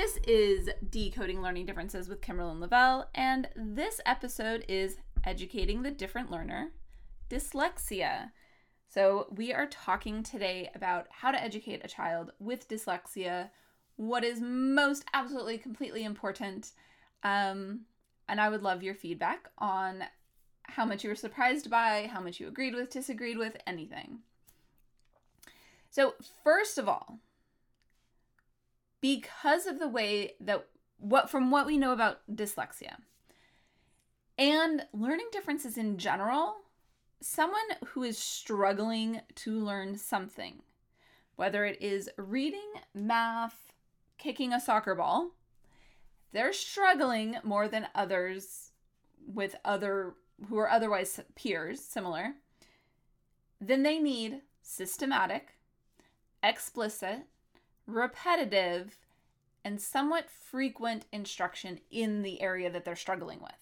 This is Decoding Learning Differences with Kimberlyn Lavelle, and this episode is Educating the Different Learner Dyslexia. So, we are talking today about how to educate a child with dyslexia, what is most absolutely completely important. Um, and I would love your feedback on how much you were surprised by, how much you agreed with, disagreed with, anything. So, first of all, because of the way that what from what we know about dyslexia. And learning differences in general, someone who is struggling to learn something, whether it is reading, math, kicking a soccer ball, they're struggling more than others with other who are otherwise peers similar, then they need systematic, explicit, repetitive, and somewhat frequent instruction in the area that they're struggling with.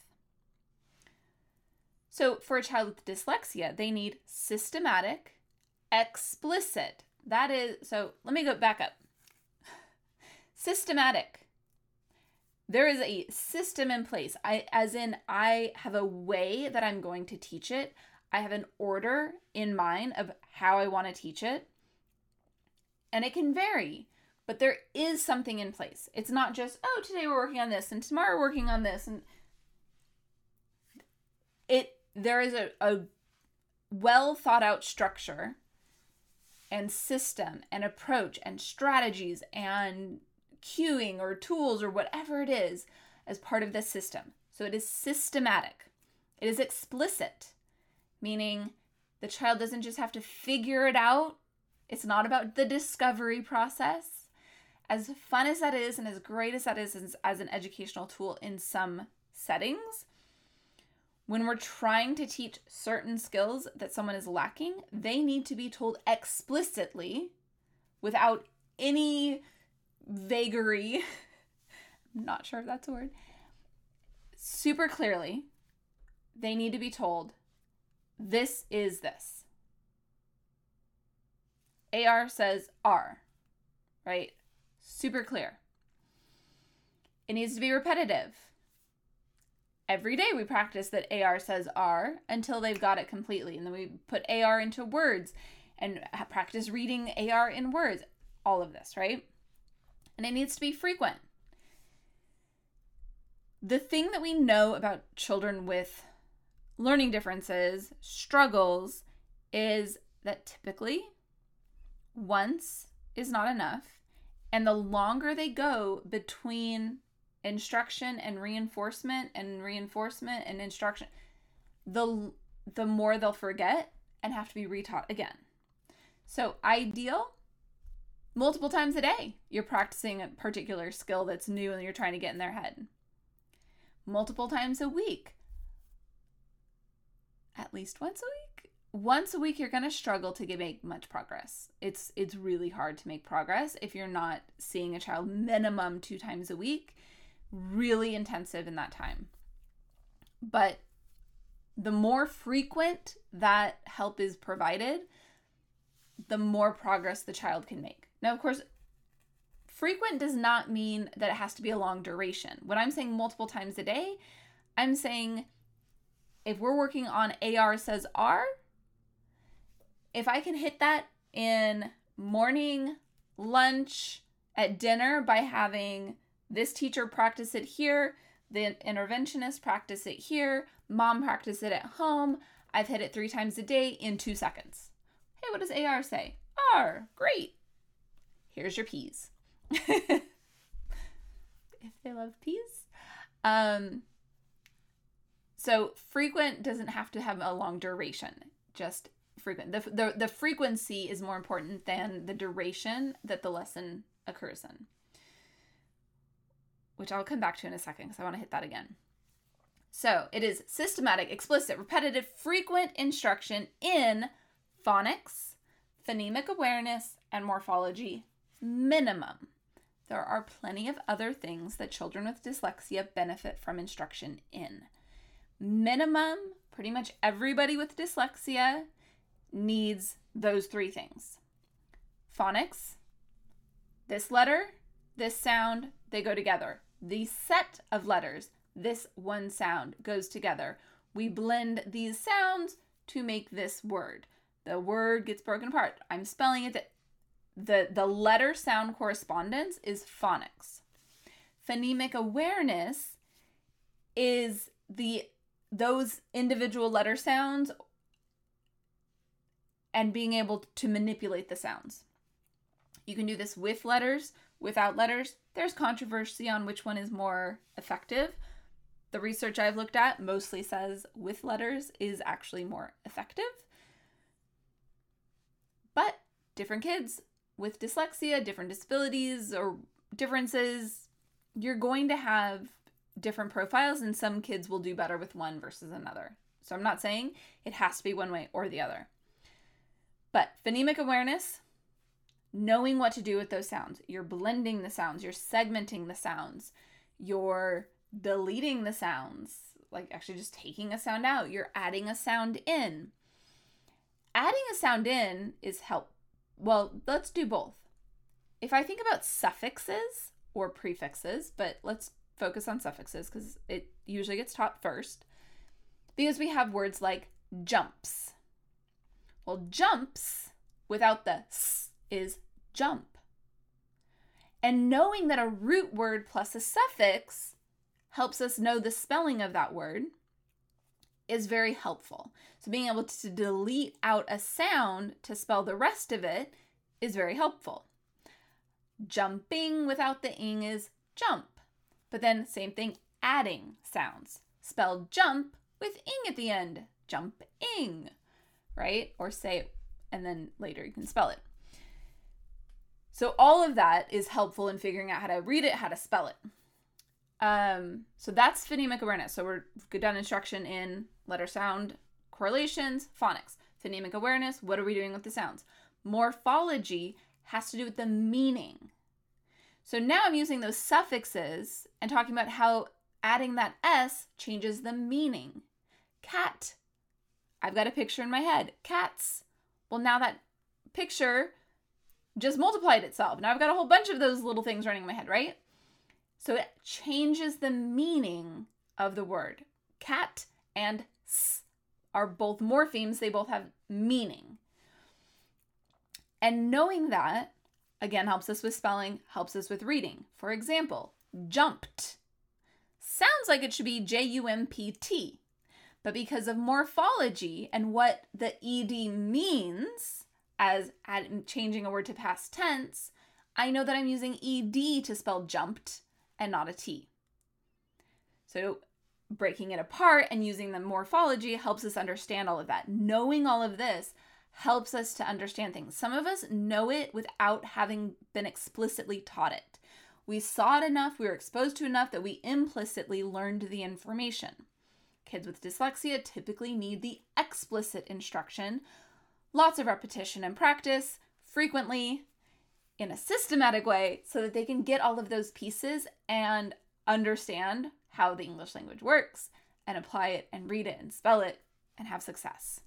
So, for a child with dyslexia, they need systematic, explicit. That is, so let me go back up. Systematic. There is a system in place. I as in I have a way that I'm going to teach it. I have an order in mind of how I want to teach it. And it can vary but there is something in place. It's not just, oh, today we're working on this and tomorrow we're working on this and it there is a, a well thought out structure and system and approach and strategies and cueing or tools or whatever it is as part of this system. So it is systematic. It is explicit, meaning the child doesn't just have to figure it out. It's not about the discovery process as fun as that is and as great as that is as, as an educational tool in some settings, when we're trying to teach certain skills that someone is lacking, they need to be told explicitly without any vagary. I'm not sure if that's a word. Super clearly, they need to be told this is this. AR says R, right? Super clear. It needs to be repetitive. Every day we practice that AR says R until they've got it completely. And then we put AR into words and practice reading AR in words. All of this, right? And it needs to be frequent. The thing that we know about children with learning differences, struggles, is that typically once is not enough and the longer they go between instruction and reinforcement and reinforcement and instruction, the the more they'll forget and have to be retaught again. So, ideal multiple times a day, you're practicing a particular skill that's new and you're trying to get in their head. Multiple times a week, at least once a week once a week you're going to struggle to get, make much progress. It's it's really hard to make progress if you're not seeing a child minimum 2 times a week, really intensive in that time. But the more frequent that help is provided, the more progress the child can make. Now, of course, frequent does not mean that it has to be a long duration. When I'm saying multiple times a day, I'm saying if we're working on AR says R, if I can hit that in morning, lunch, at dinner by having this teacher practice it here, the interventionist practice it here, mom practice it at home. I've hit it three times a day in two seconds. Hey, what does AR say? R, great. Here's your peas. if they love peas. Um, so frequent doesn't have to have a long duration. Just frequent. The, the, the frequency is more important than the duration that the lesson occurs in, which I'll come back to in a second because I want to hit that again. So it is systematic, explicit, repetitive, frequent instruction in phonics, phonemic awareness, and morphology minimum. There are plenty of other things that children with dyslexia benefit from instruction in. Minimum, pretty much everybody with dyslexia needs those three things phonics, this letter, this sound, they go together. The set of letters, this one sound, goes together. We blend these sounds to make this word. The word gets broken apart. I'm spelling it. The, the letter sound correspondence is phonics. Phonemic awareness is the those individual letter sounds and being able to manipulate the sounds. You can do this with letters, without letters. There's controversy on which one is more effective. The research I've looked at mostly says with letters is actually more effective. But different kids with dyslexia, different disabilities, or differences, you're going to have different profiles, and some kids will do better with one versus another. So I'm not saying it has to be one way or the other. But phonemic awareness, knowing what to do with those sounds. You're blending the sounds, you're segmenting the sounds, you're deleting the sounds, like actually just taking a sound out, you're adding a sound in. Adding a sound in is help. Well, let's do both. If I think about suffixes or prefixes, but let's focus on suffixes because it usually gets taught first. Because we have words like jumps. Well, jumps without the s is jump. And knowing that a root word plus a suffix helps us know the spelling of that word is very helpful. So being able to delete out a sound to spell the rest of it is very helpful. Jumping without the ing is jump. But then same thing, adding sounds. Spell jump with ing at the end. Jumping, right? Or say it and then later you can spell it. So all of that is helpful in figuring out how to read it, how to spell it. Um, so that's phonemic awareness. So we're good done instruction in letter sound correlations, phonics. Phonemic awareness, what are we doing with the sounds? Morphology has to do with the meaning. So now I'm using those suffixes and talking about how adding that S changes the meaning. Cat. I've got a picture in my head. Cats. Well, now that picture just multiplied itself. Now I've got a whole bunch of those little things running in my head, right? So it changes the meaning of the word. Cat and s are both morphemes, they both have meaning. And knowing that, again, helps us with spelling, helps us with reading. For example, jumped sounds like it should be J U M P T, but because of morphology and what the ED means, as changing a word to past tense, I know that I'm using ed to spell jumped and not a t. So breaking it apart and using the morphology helps us understand all of that. Knowing all of this helps us to understand things. Some of us know it without having been explicitly taught it. We saw it enough, we were exposed to enough that we implicitly learned the information. Kids with dyslexia typically need the explicit instruction lots of repetition and practice frequently in a systematic way so that they can get all of those pieces and understand how the English language works and apply it and read it and spell it and have success.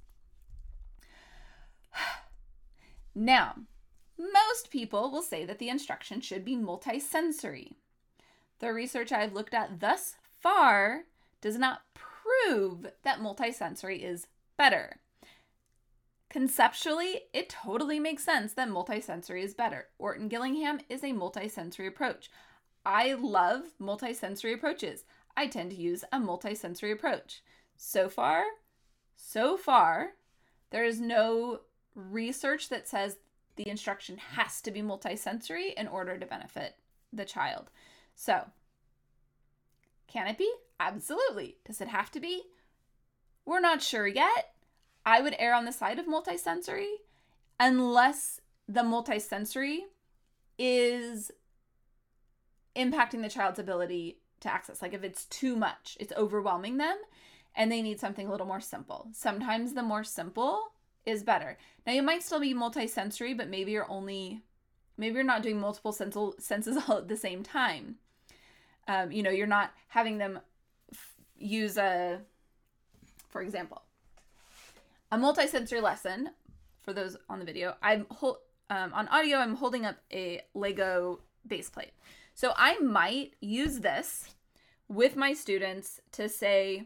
Now, most people will say that the instruction should be multisensory. The research I've looked at thus far does not prove that multisensory is better. Conceptually, it totally makes sense that multisensory is better. Orton Gillingham is a multisensory approach. I love multisensory approaches. I tend to use a multisensory approach. So far, so far, there is no research that says the instruction has to be multisensory in order to benefit the child. So, can it be? Absolutely. Does it have to be? We're not sure yet. I would err on the side of multisensory unless the multisensory is impacting the child's ability to access. Like if it's too much, it's overwhelming them and they need something a little more simple. Sometimes the more simple is better. Now you might still be multisensory, but maybe you're only maybe you're not doing multiple senses all at the same time. Um, you know, you're not having them f- use a, for example, a multisensory lesson for those on the video. I'm um, on audio. I'm holding up a Lego base plate. So I might use this with my students to say,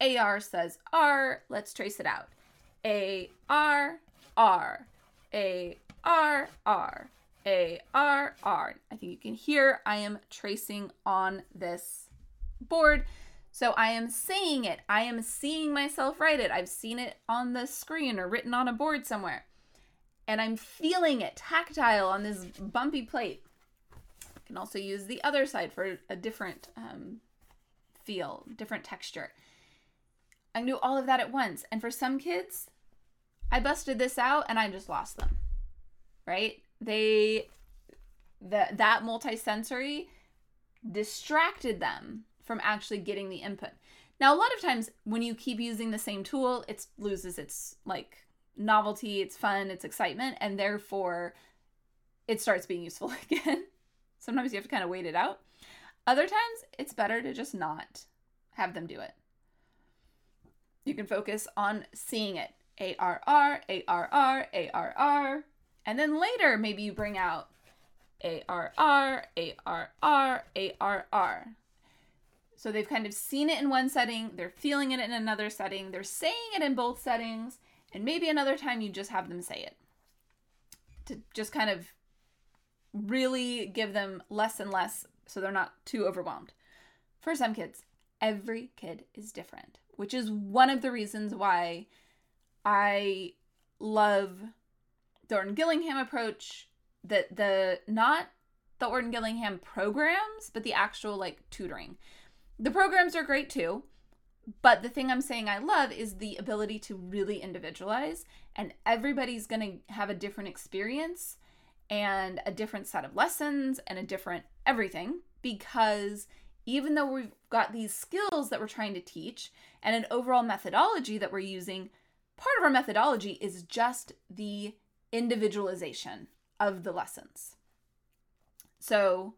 AR says R, let's trace it out. A R R A R R A R R. I think you can hear I am tracing on this board. So I am saying it. I am seeing myself write it. I've seen it on the screen or written on a board somewhere. And I'm feeling it tactile on this bumpy plate. I can also use the other side for a different um, feel, different texture. I knew all of that at once. And for some kids, I busted this out and I just lost them. Right? They that that multisensory distracted them from actually getting the input. Now, a lot of times when you keep using the same tool, it loses its like novelty, it's fun, it's excitement, and therefore it starts being useful again. Sometimes you have to kind of wait it out. Other times, it's better to just not have them do it. You can focus on seeing it. A R R, A R R, A R R. And then later, maybe you bring out A R R, A R R, A R R. So they've kind of seen it in one setting, they're feeling it in another setting, they're saying it in both settings, and maybe another time you just have them say it. To just kind of really give them less and less so they're not too overwhelmed. For some kids, every kid is different, which is one of the reasons why I love the Orton Gillingham approach that the not the Orton Gillingham programs, but the actual like tutoring. The programs are great too, but the thing I'm saying I love is the ability to really individualize and everybody's going to have a different experience and a different set of lessons and a different everything because even though we've got these skills that we're trying to teach and an overall methodology that we're using, part of our methodology is just the individualization of the lessons. So,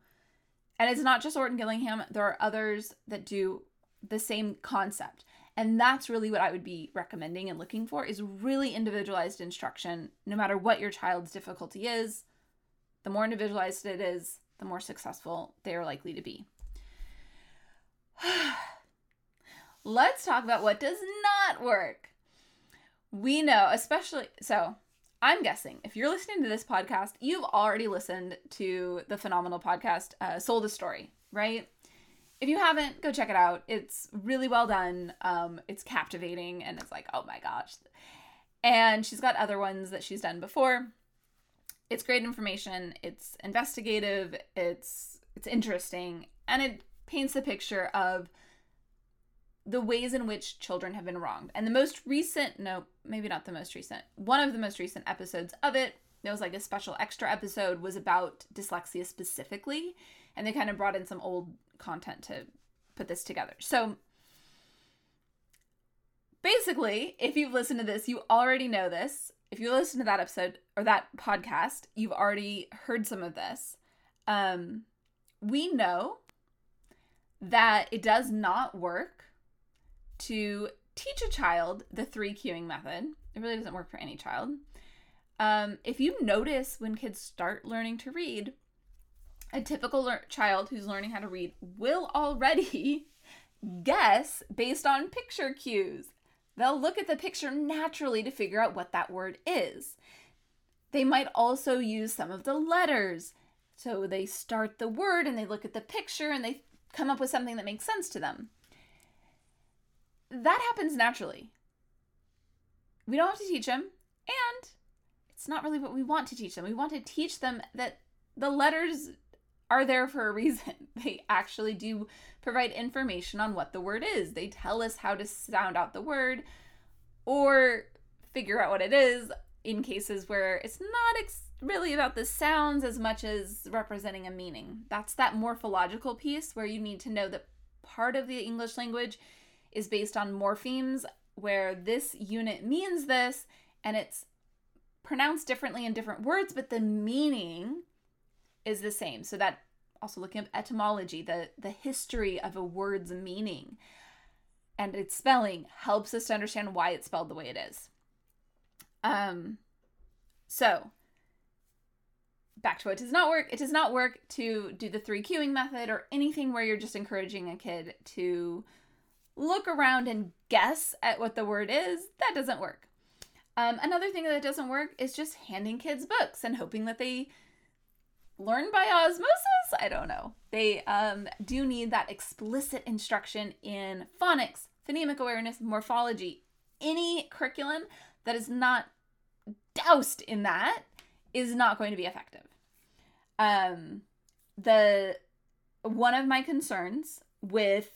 and it's not just Orton Gillingham, there are others that do the same concept. And that's really what I would be recommending and looking for is really individualized instruction no matter what your child's difficulty is. The more individualized it is, the more successful they are likely to be. Let's talk about what does not work we know, especially so. I'm guessing if you're listening to this podcast, you've already listened to the phenomenal podcast, uh, Sold a Story, right? If you haven't, go check it out. It's really well done. Um, it's captivating, and it's like, oh my gosh. And she's got other ones that she's done before. It's great information. It's investigative. It's it's interesting, and it paints a picture of the ways in which children have been wronged. And the most recent, no, maybe not the most recent, one of the most recent episodes of it, there was like a special extra episode, was about dyslexia specifically. And they kind of brought in some old content to put this together. So basically, if you've listened to this, you already know this. If you listen to that episode or that podcast, you've already heard some of this. Um, we know that it does not work to teach a child the three cueing method. It really doesn't work for any child. Um, if you notice when kids start learning to read, a typical child who's learning how to read will already guess based on picture cues. They'll look at the picture naturally to figure out what that word is. They might also use some of the letters. So they start the word and they look at the picture and they come up with something that makes sense to them that happens naturally. We don't have to teach them, and it's not really what we want to teach them. We want to teach them that the letters are there for a reason. They actually do provide information on what the word is. They tell us how to sound out the word or figure out what it is in cases where it's not ex- really about the sounds as much as representing a meaning. That's that morphological piece where you need to know that part of the English language is based on morphemes, where this unit means this and it's pronounced differently in different words, but the meaning is the same. So that also looking at etymology, the the history of a word's meaning and its spelling helps us to understand why it's spelled the way it is. Um so back to what does not work. It does not work to do the three cueing method or anything where you're just encouraging a kid to look around and guess at what the word is. That doesn't work. Um, another thing that doesn't work is just handing kids books and hoping that they learn by osmosis. I don't know. They um, do need that explicit instruction in phonics, phonemic awareness, morphology. Any curriculum that is not doused in that is not going to be effective. Um, the one of my concerns with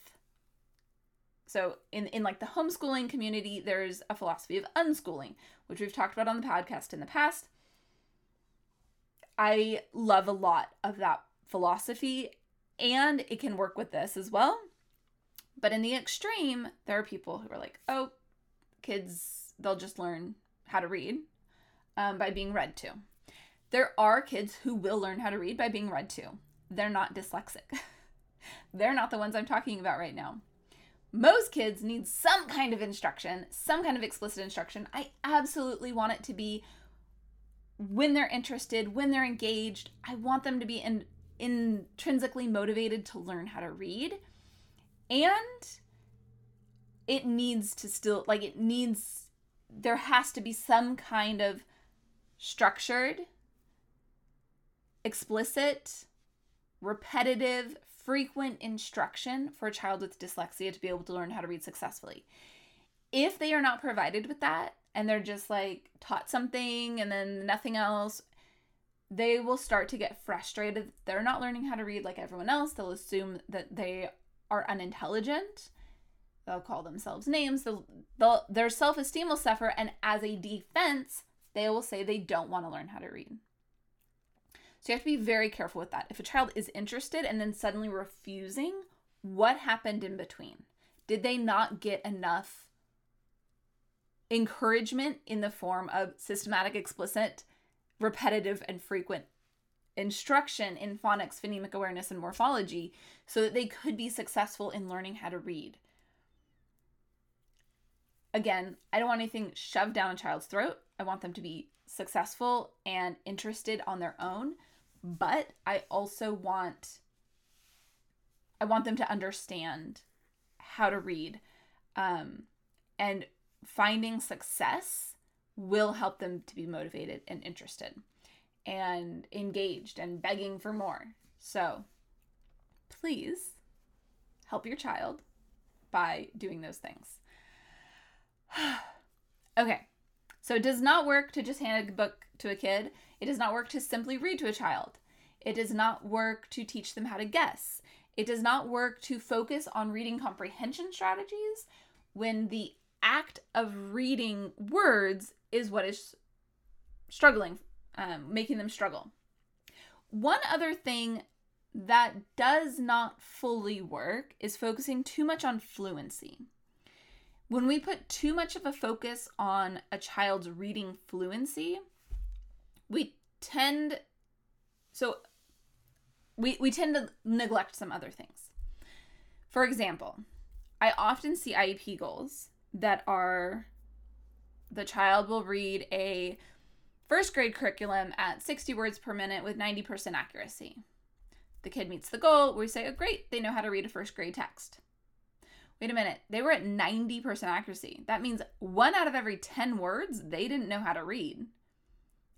so in in like the homeschooling community, there's a philosophy of unschooling, which we've talked about on the podcast in the past. I love a lot of that philosophy and it can work with this as well. But in the extreme, there are people who are like, "Oh, kids, they'll just learn how to read um, by being read to." There are kids who will learn how to read by being read to. They're not dyslexic. They're not the ones I'm talking about right now. Most kids need some kind of instruction, some kind of explicit instruction. I absolutely want it to be when they're interested, when they're engaged. I want them to be in, intrinsically motivated to learn how to read. And it needs to still, like, it needs, there has to be some kind of structured, explicit, repetitive, frequent instruction for a child with dyslexia to be able to learn how to read successfully. If they are not provided with that and they're just like taught something and then nothing else, they will start to get frustrated. They're not learning how to read like everyone else. They'll assume that they are unintelligent. They'll call themselves names. They'll, they'll, their self esteem will suffer. And as a defense, they will say they don't want to learn how to read. So you have to be very careful with that. If a child is interested and then suddenly refusing, what happened in between? Did they not get enough encouragement in the form of systematic, explicit, repetitive, and frequent instruction in phonics, phonemic awareness, and morphology so that they could be successful in learning how to read? Again, I don't want anything shoved down a child's throat. I want them to be successful and interested on their own but I also want I want them to understand how to read um, and finding success will help them to be motivated and interested and engaged and begging for more. So please help your child by doing those things. okay, so it does not work to just hand a book to a kid. It does not work to simply read to a child. It does not work to teach them how to guess. It does not work to focus on reading comprehension strategies when the act of reading words is what is struggling, um, making them struggle. One other thing that does not fully work is focusing too much on fluency. When we put too much of a focus on a child's reading fluency, we tend so we we tend to neglect some other things. For example, I often see IEP goals that are the child will read a first grade curriculum at 60 words per minute with 90% accuracy. The kid meets the goal. We say, oh, great, they know how to read a first grade text. Wait a minute, they were at 90% accuracy. That means one out of every 10 words they didn't know how to read.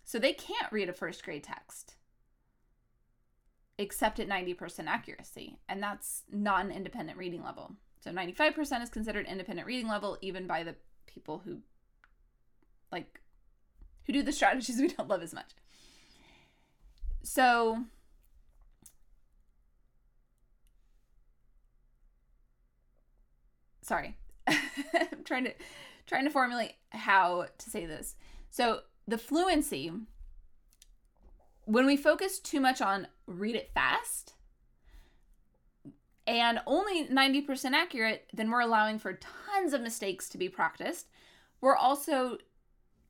So they can't read a first grade text except at 90% accuracy. And that's not an independent reading level. So 95% is considered independent reading level, even by the people who like who do the strategies we don't love as much. So sorry. I'm trying to trying to formulate how to say this. So the fluency, when we focus too much on read it fast and only 90% accurate, then we're allowing for tons of mistakes to be practiced. We're also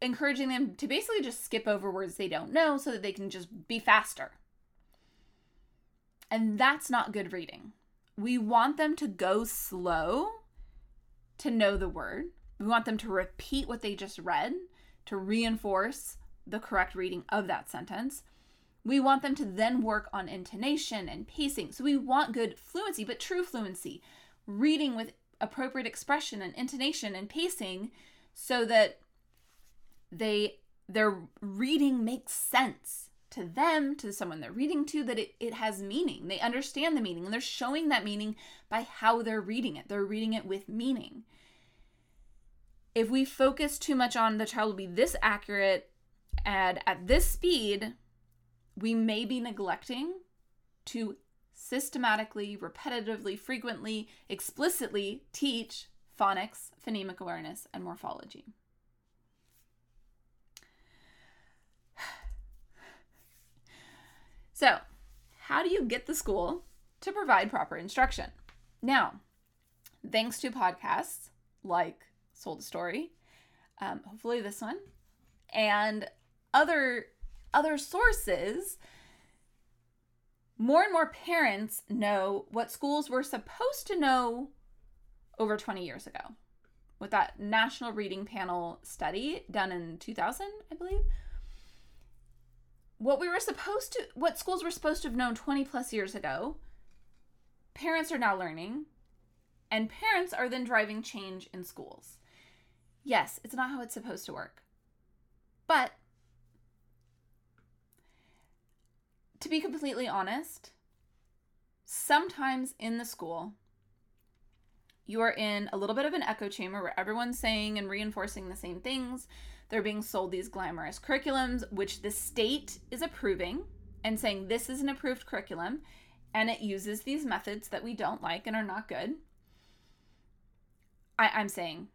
encouraging them to basically just skip over words they don't know so that they can just be faster. And that's not good reading. We want them to go slow to know the word. We want them to repeat what they just read to reinforce the correct reading of that sentence. We want them to then work on intonation and pacing. So we want good fluency, but true fluency, reading with appropriate expression and intonation and pacing so that they their reading makes sense to them, to someone they're reading to, that it, it has meaning. They understand the meaning and they're showing that meaning by how they're reading it. They're reading it with meaning. If we focus too much on the child will be this accurate and at this speed, we may be neglecting to systematically, repetitively, frequently, explicitly teach phonics, phonemic awareness, and morphology. So, how do you get the school to provide proper instruction? Now, thanks to podcasts like Sold a Story, um, hopefully this one, and other other sources, more and more parents know what schools were supposed to know over 20 years ago. With that National Reading Panel study done in 2000, I believe. What we were supposed to, what schools were supposed to have known 20 plus years ago, parents are now learning, and parents are then driving change in schools. Yes, it's not how it's supposed to work. But to be completely honest, sometimes in the school, you are in a little bit of an echo chamber where everyone's saying and reinforcing the same things. They're being sold these glamorous curriculums, which the state is approving and saying this is an approved curriculum and it uses these methods that we don't like and are not good. I, am saying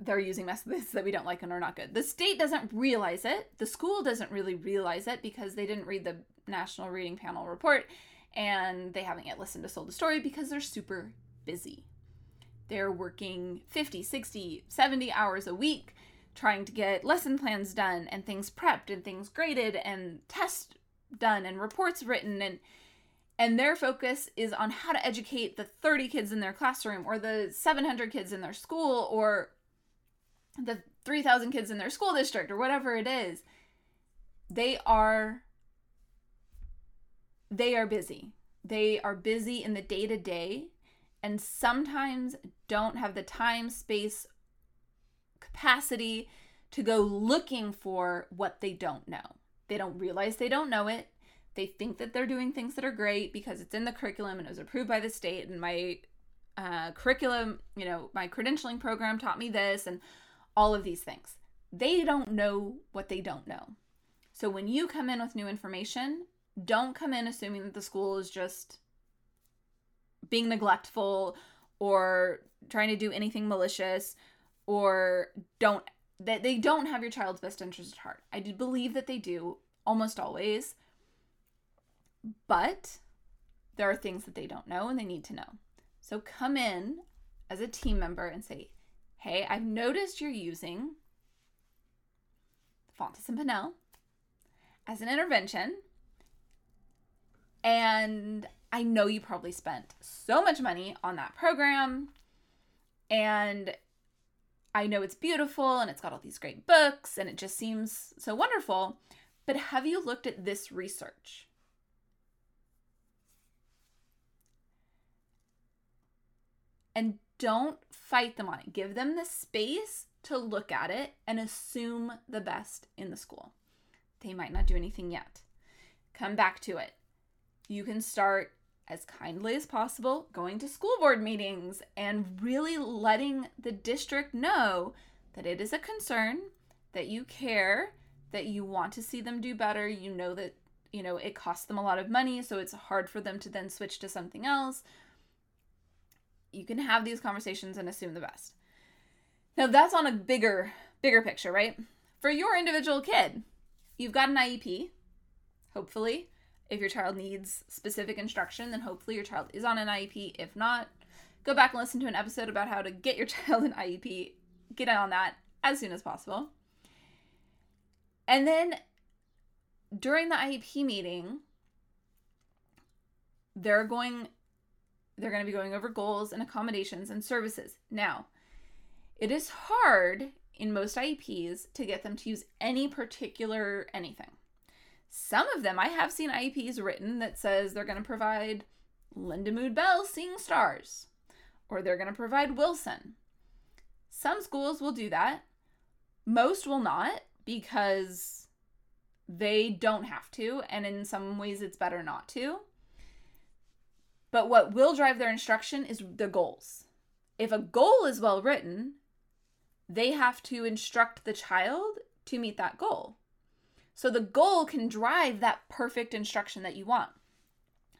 they're using methods that we don't like and are not good. The state doesn't realize it. The school doesn't really realize it because they didn't read the National Reading Panel report and they haven't yet listened to Sold the Story because they're super busy. They're working 50, 60, 70 hours a week trying to get lesson plans done and things prepped and things graded and tests done and reports written and and their focus is on how to educate the 30 kids in their classroom or the 700 kids in their school or the 3000 kids in their school district or whatever it is they are they are busy. They are busy in the day to day and sometimes don't have the time space capacity to go looking for what they don't know. They don't realize they don't know it. They think that they're doing things that are great because it's in the curriculum and it was approved by the state and my uh, curriculum you know my credentialing program taught me this and all of these things. They don't know what they don't know. So when you come in with new information, don't come in assuming that the school is just being neglectful or trying to do anything malicious or don't that they don't have your child's best interest at heart. I do believe that they do almost always. But there are things that they don't know and they need to know. So come in as a team member and say, hey, I've noticed you're using Fountas and Pinnell as an intervention. And I know you probably spent so much money on that program. And I know it's beautiful and it's got all these great books and it just seems so wonderful. But have you looked at this research? And don't fight them on it. Give them the space to look at it and assume the best in the school. They might not do anything yet. Come back to it. You can start as kindly as possible going to school board meetings and really letting the district know that it is a concern, that you care, that you want to see them do better. You know that, you know, it costs them a lot of money, so it's hard for them to then switch to something else you can have these conversations and assume the best. Now that's on a bigger bigger picture, right? For your individual kid, you've got an IEP, hopefully. If your child needs specific instruction, then hopefully your child is on an IEP. If not, go back and listen to an episode about how to get your child an IEP. Get in on that as soon as possible. And then during the IEP meeting, they're going they're going to be going over goals and accommodations and services. Now, it is hard in most IEPs to get them to use any particular anything. Some of them, I have seen IEPs written that says they're going to provide Lindamood Bell Seeing Stars, or they're going to provide Wilson. Some schools will do that. Most will not because they don't have to, and in some ways it's better not to. But what will drive their instruction is the goals. If a goal is well written, they have to instruct the child to meet that goal. So the goal can drive that perfect instruction that you want.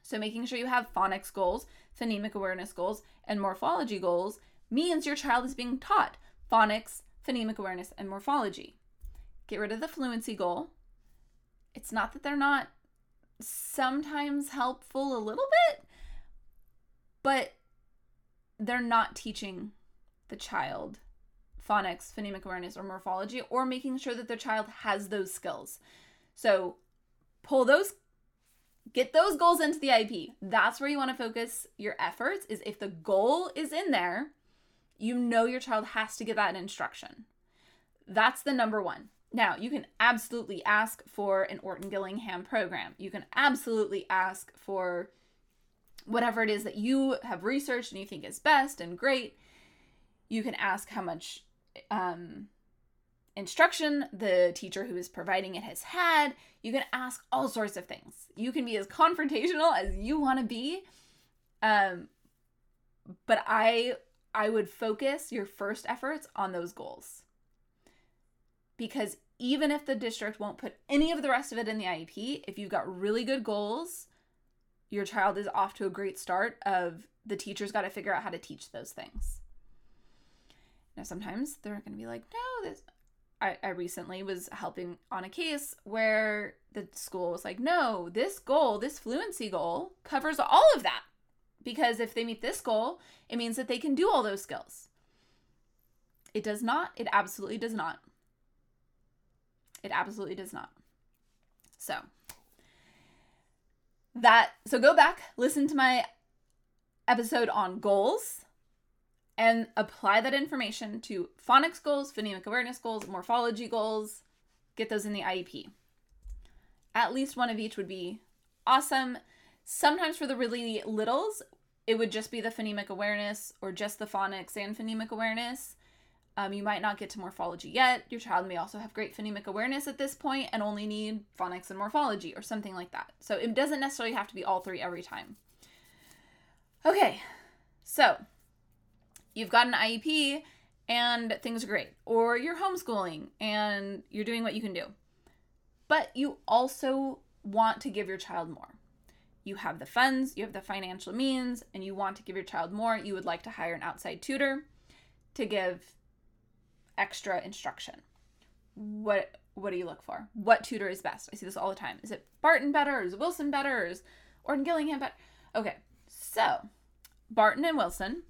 So making sure you have phonics goals, phonemic awareness goals, and morphology goals means your child is being taught phonics, phonemic awareness, and morphology. Get rid of the fluency goal. It's not that they're not sometimes helpful a little bit, but they're not teaching the child phonics, phonemic awareness, or morphology, or making sure that their child has those skills. So pull those, get those goals into the IEP. That's where you want to focus your efforts, is if the goal is in there, you know your child has to get that instruction. That's the number one. Now, you can absolutely ask for an Orton Gillingham program. You can absolutely ask for whatever it is that you have researched and you think is best and great. You can ask how much um, instruction the teacher who is providing it has had. You can ask all sorts of things. You can be as confrontational as you want to be. Um, but I I would focus your first efforts on those goals. Because even if the district won't put any of the rest of it in the IEP, if you've got really good goals, your child is off to a great start of the teacher's got to figure out how to teach those things. Now, sometimes they're going to be like, no, this. I, I recently was helping on a case where the school was like, no, this goal, this fluency goal, covers all of that. Because if they meet this goal, it means that they can do all those skills. It does not. It absolutely does not. It absolutely does not. So, that, so go back, listen to my episode on goals and apply that information to phonics goals, phonemic awareness goals, morphology goals. Get those in the IEP. At least one of each would be awesome. Sometimes for the really littles, it would just be the phonemic awareness or just the phonics and phonemic awareness. Um, you might not get to morphology yet. Your child may also have great phonemic awareness at this point and only need phonics and morphology or something like that. So it doesn't necessarily have to be all three every time. Okay, so you've got an IEP and things are great, or you're homeschooling and you're doing what you can do. But you also want to give your child more. You have the funds, you have the financial means, and you want to give your child more. You would like to hire an outside tutor to give extra instruction. What what do you look for? What tutor is best? I see this all the time. Is it Barton better? Is Wilson better? Is Orton Gillingham better? Okay, so Barton and Wilson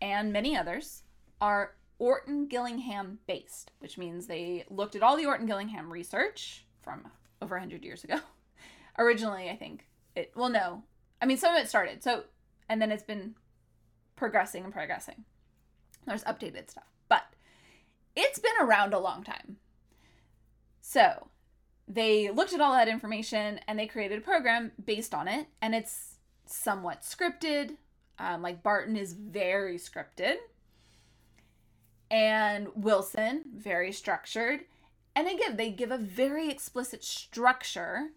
and many others are Orton Gillingham based, which means they looked at all the Orton Gillingham research from over 100 years ago. Originally, I think it, well, no. I mean, some of it started. So, and then it's been progressing and progressing. There's updated stuff, it's been around a long time. So, they looked at all that information and they created a program based on it, and it's somewhat scripted, um, like Barton is very scripted, and Wilson very structured. And again, they give a very explicit structure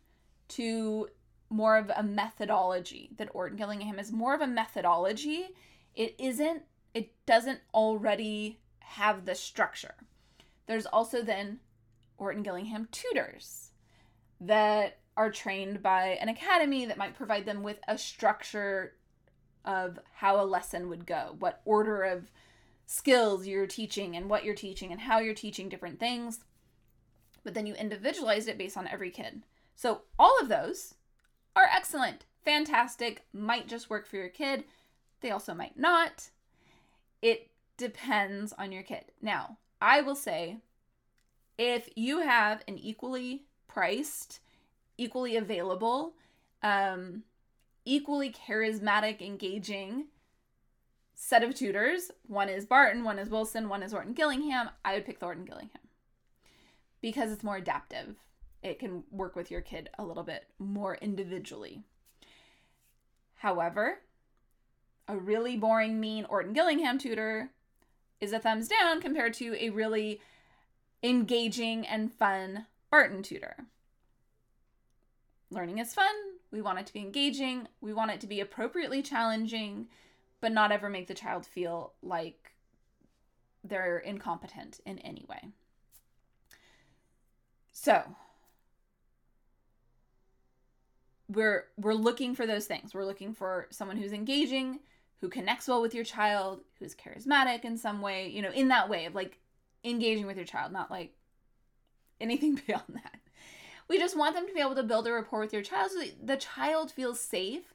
to more of a methodology. That Orton Gillingham is more of a methodology. It isn't. It doesn't already have the structure. There's also then Orton Gillingham tutors that are trained by an academy that might provide them with a structure of how a lesson would go, what order of skills you're teaching and what you're teaching and how you're teaching different things. But then you individualize it based on every kid. So all of those are excellent, fantastic, might just work for your kid. They also might not. It depends on your kid. Now, I will say if you have an equally priced, equally available, um, equally charismatic, engaging set of tutors. One is Barton, one is Wilson, one is Orton Gillingham. I would pick the Orton Gillingham because it's more adaptive. it can work with your kid a little bit more individually. However, a really boring, mean Orton Gillingham tutor is a thumbs down compared to a really engaging and fun Barton tutor. Learning is fun. We want it to be engaging. We want it to be appropriately challenging, but not ever make the child feel like they're incompetent in any way. So, we're we're looking for those things. We're looking for someone who's engaging, who connects well with your child, who's charismatic in some way, you know, in that way of like engaging with your child, not like anything beyond that. We just want them to be able to build a rapport with your child so the child feels safe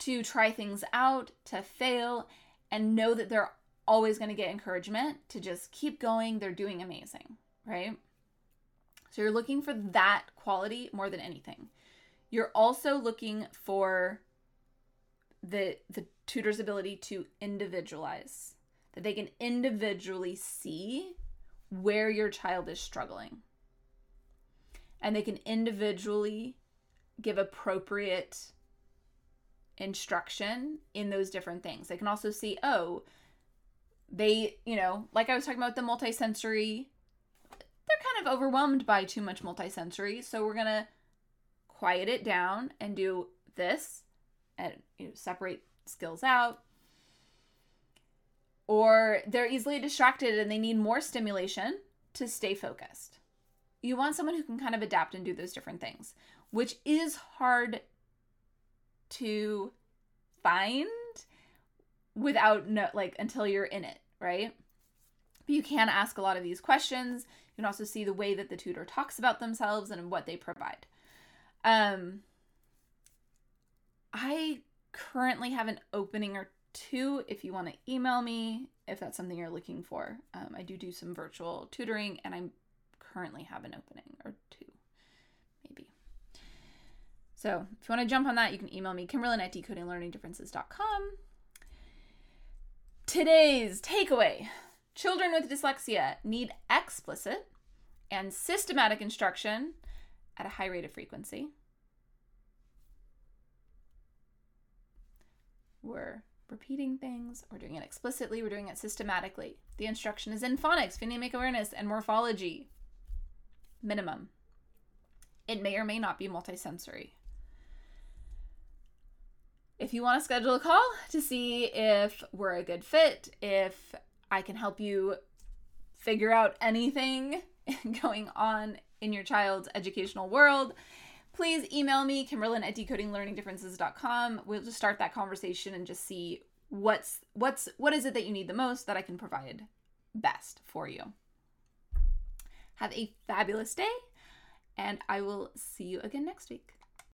to try things out, to fail, and know that they're always going to get encouragement to just keep going. They're doing amazing, right? So you're looking for that quality more than anything. You're also looking for the the tutor's ability to individualize that they can individually see where your child is struggling. And they can individually give appropriate instruction in those different things. They can also see oh they you know like i was talking about the multisensory they're kind of overwhelmed by too much multisensory so we're gonna quiet it down and do this and you know, separate skills out. Or they're easily distracted and they need more stimulation to stay focused. You want someone who can kind of adapt and do those different things, which is hard to find without no like until you're in it, right? But you can ask a lot of these questions. You can also see the way that the tutor talks about themselves and what they provide. Um I currently have an opening or two if you want to email me if that's something you're looking for. Um, I do do some virtual tutoring and I currently have an opening or two, maybe. So if you want to jump on that, you can email me, Kimberlyn at decodinglearningdifferences.com. Today's takeaway children with dyslexia need explicit and systematic instruction at a high rate of frequency. We're repeating things, we're doing it explicitly, we're doing it systematically. The instruction is in phonics, phonemic awareness, and morphology. Minimum. It may or may not be multisensory. If you want to schedule a call to see if we're a good fit, if I can help you figure out anything going on in your child's educational world, please email me, Kimberlyn at decodinglearningdifferences.com. We'll just start that conversation and just see what's what's what is it that you need the most that I can provide best for you. Have a fabulous day, and I will see you again next week.